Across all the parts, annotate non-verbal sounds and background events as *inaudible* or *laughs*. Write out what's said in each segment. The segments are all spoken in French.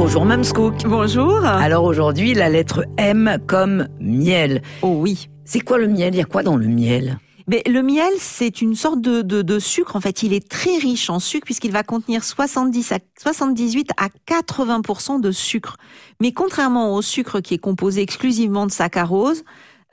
Bonjour Mamscook. Bonjour. Alors aujourd'hui, la lettre M comme miel. Oh oui. C'est quoi le miel? Il y a quoi dans le miel? Mais le miel, c'est une sorte de, de, de, sucre. En fait, il est très riche en sucre puisqu'il va contenir 70 à 78 à 80% de sucre. Mais contrairement au sucre qui est composé exclusivement de saccharose,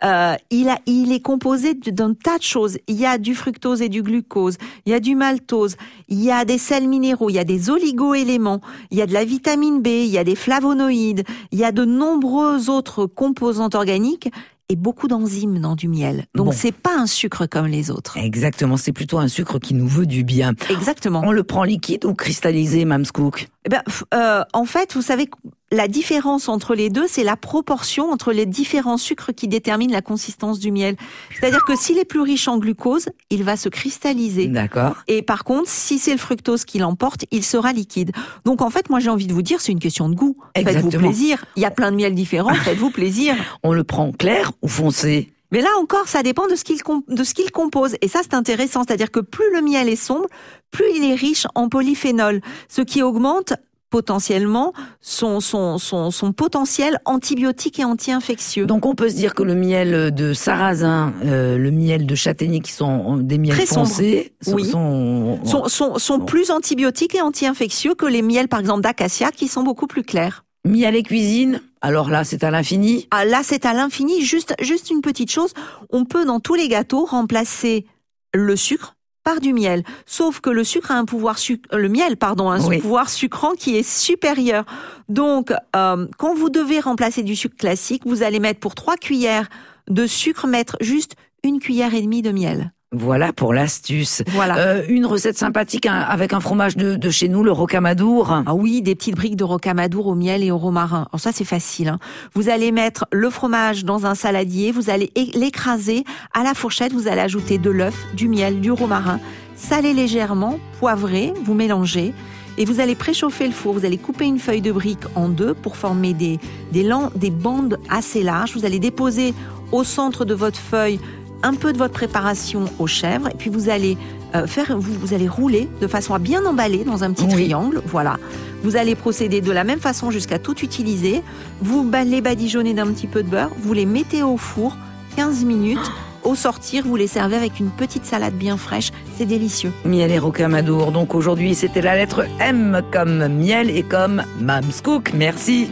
euh, il, a, il est composé d'un tas de choses. Il y a du fructose et du glucose, il y a du maltose, il y a des sels minéraux, il y a des oligo-éléments, il y a de la vitamine B, il y a des flavonoïdes, il y a de nombreux autres composantes organiques et beaucoup d'enzymes dans du miel. Donc c'est pas un sucre comme les autres. Exactement, c'est plutôt un sucre qui nous veut du bien. Exactement. On le prend liquide ou cristallisé, Mamscook eh ben, euh, en fait, vous savez, la différence entre les deux, c'est la proportion entre les différents sucres qui déterminent la consistance du miel. C'est-à-dire que s'il est plus riche en glucose, il va se cristalliser. D'accord. Et par contre, si c'est le fructose qui l'emporte, il sera liquide. Donc en fait, moi j'ai envie de vous dire, c'est une question de goût. Faites-vous plaisir. Il y a plein de miels différents, faites-vous *laughs* plaisir. On le prend clair ou foncé? Mais là encore, ça dépend de ce qu'il de ce qu'il compose. Et ça, c'est intéressant. C'est-à-dire que plus le miel est sombre, plus il est riche en polyphénol, ce qui augmente potentiellement son, son, son, son, potentiel antibiotique et anti-infectieux. Donc on peut se dire que le miel de sarrasin, euh, le miel de châtaignier qui sont des miels foncés, sont, sont, sont, plus antibiotiques et anti-infectieux que les miels par exemple d'acacia qui sont beaucoup plus clairs. Miel et cuisine, alors là, c'est à l'infini Ah là, c'est à l'infini. Juste, juste une petite chose. On peut, dans tous les gâteaux, remplacer le sucre par du miel. Sauf que le sucre a un pouvoir euh, le miel, pardon, un pouvoir sucrant qui est supérieur. Donc, euh, quand vous devez remplacer du sucre classique, vous allez mettre pour trois cuillères de sucre, mettre juste une cuillère et demie de miel. Voilà pour l'astuce. Voilà. Euh, une recette sympathique hein, avec un fromage de, de, chez nous, le rocamadour. Ah oui, des petites briques de rocamadour au miel et au romarin. Alors ça c'est facile. Hein. Vous allez mettre le fromage dans un saladier, vous allez l'écraser à la fourchette, vous allez ajouter de l'œuf, du miel, du romarin, saler légèrement, poivrer, vous mélangez. Et vous allez préchauffer le four, vous allez couper une feuille de brique en deux pour former des, des, des bandes assez larges. Vous allez déposer au centre de votre feuille un peu de votre préparation aux chèvres et puis vous allez euh, faire, vous, vous, allez rouler de façon à bien emballer dans un petit triangle. Voilà. Vous allez procéder de la même façon jusqu'à tout utiliser. Vous les badigeonnez d'un petit peu de beurre. Vous les mettez au four 15 minutes. Au sortir, vous les servez avec une petite salade bien fraîche. C'est délicieux. Miel et rocamadour. Donc aujourd'hui, c'était la lettre M comme miel et comme Mamscook. Merci.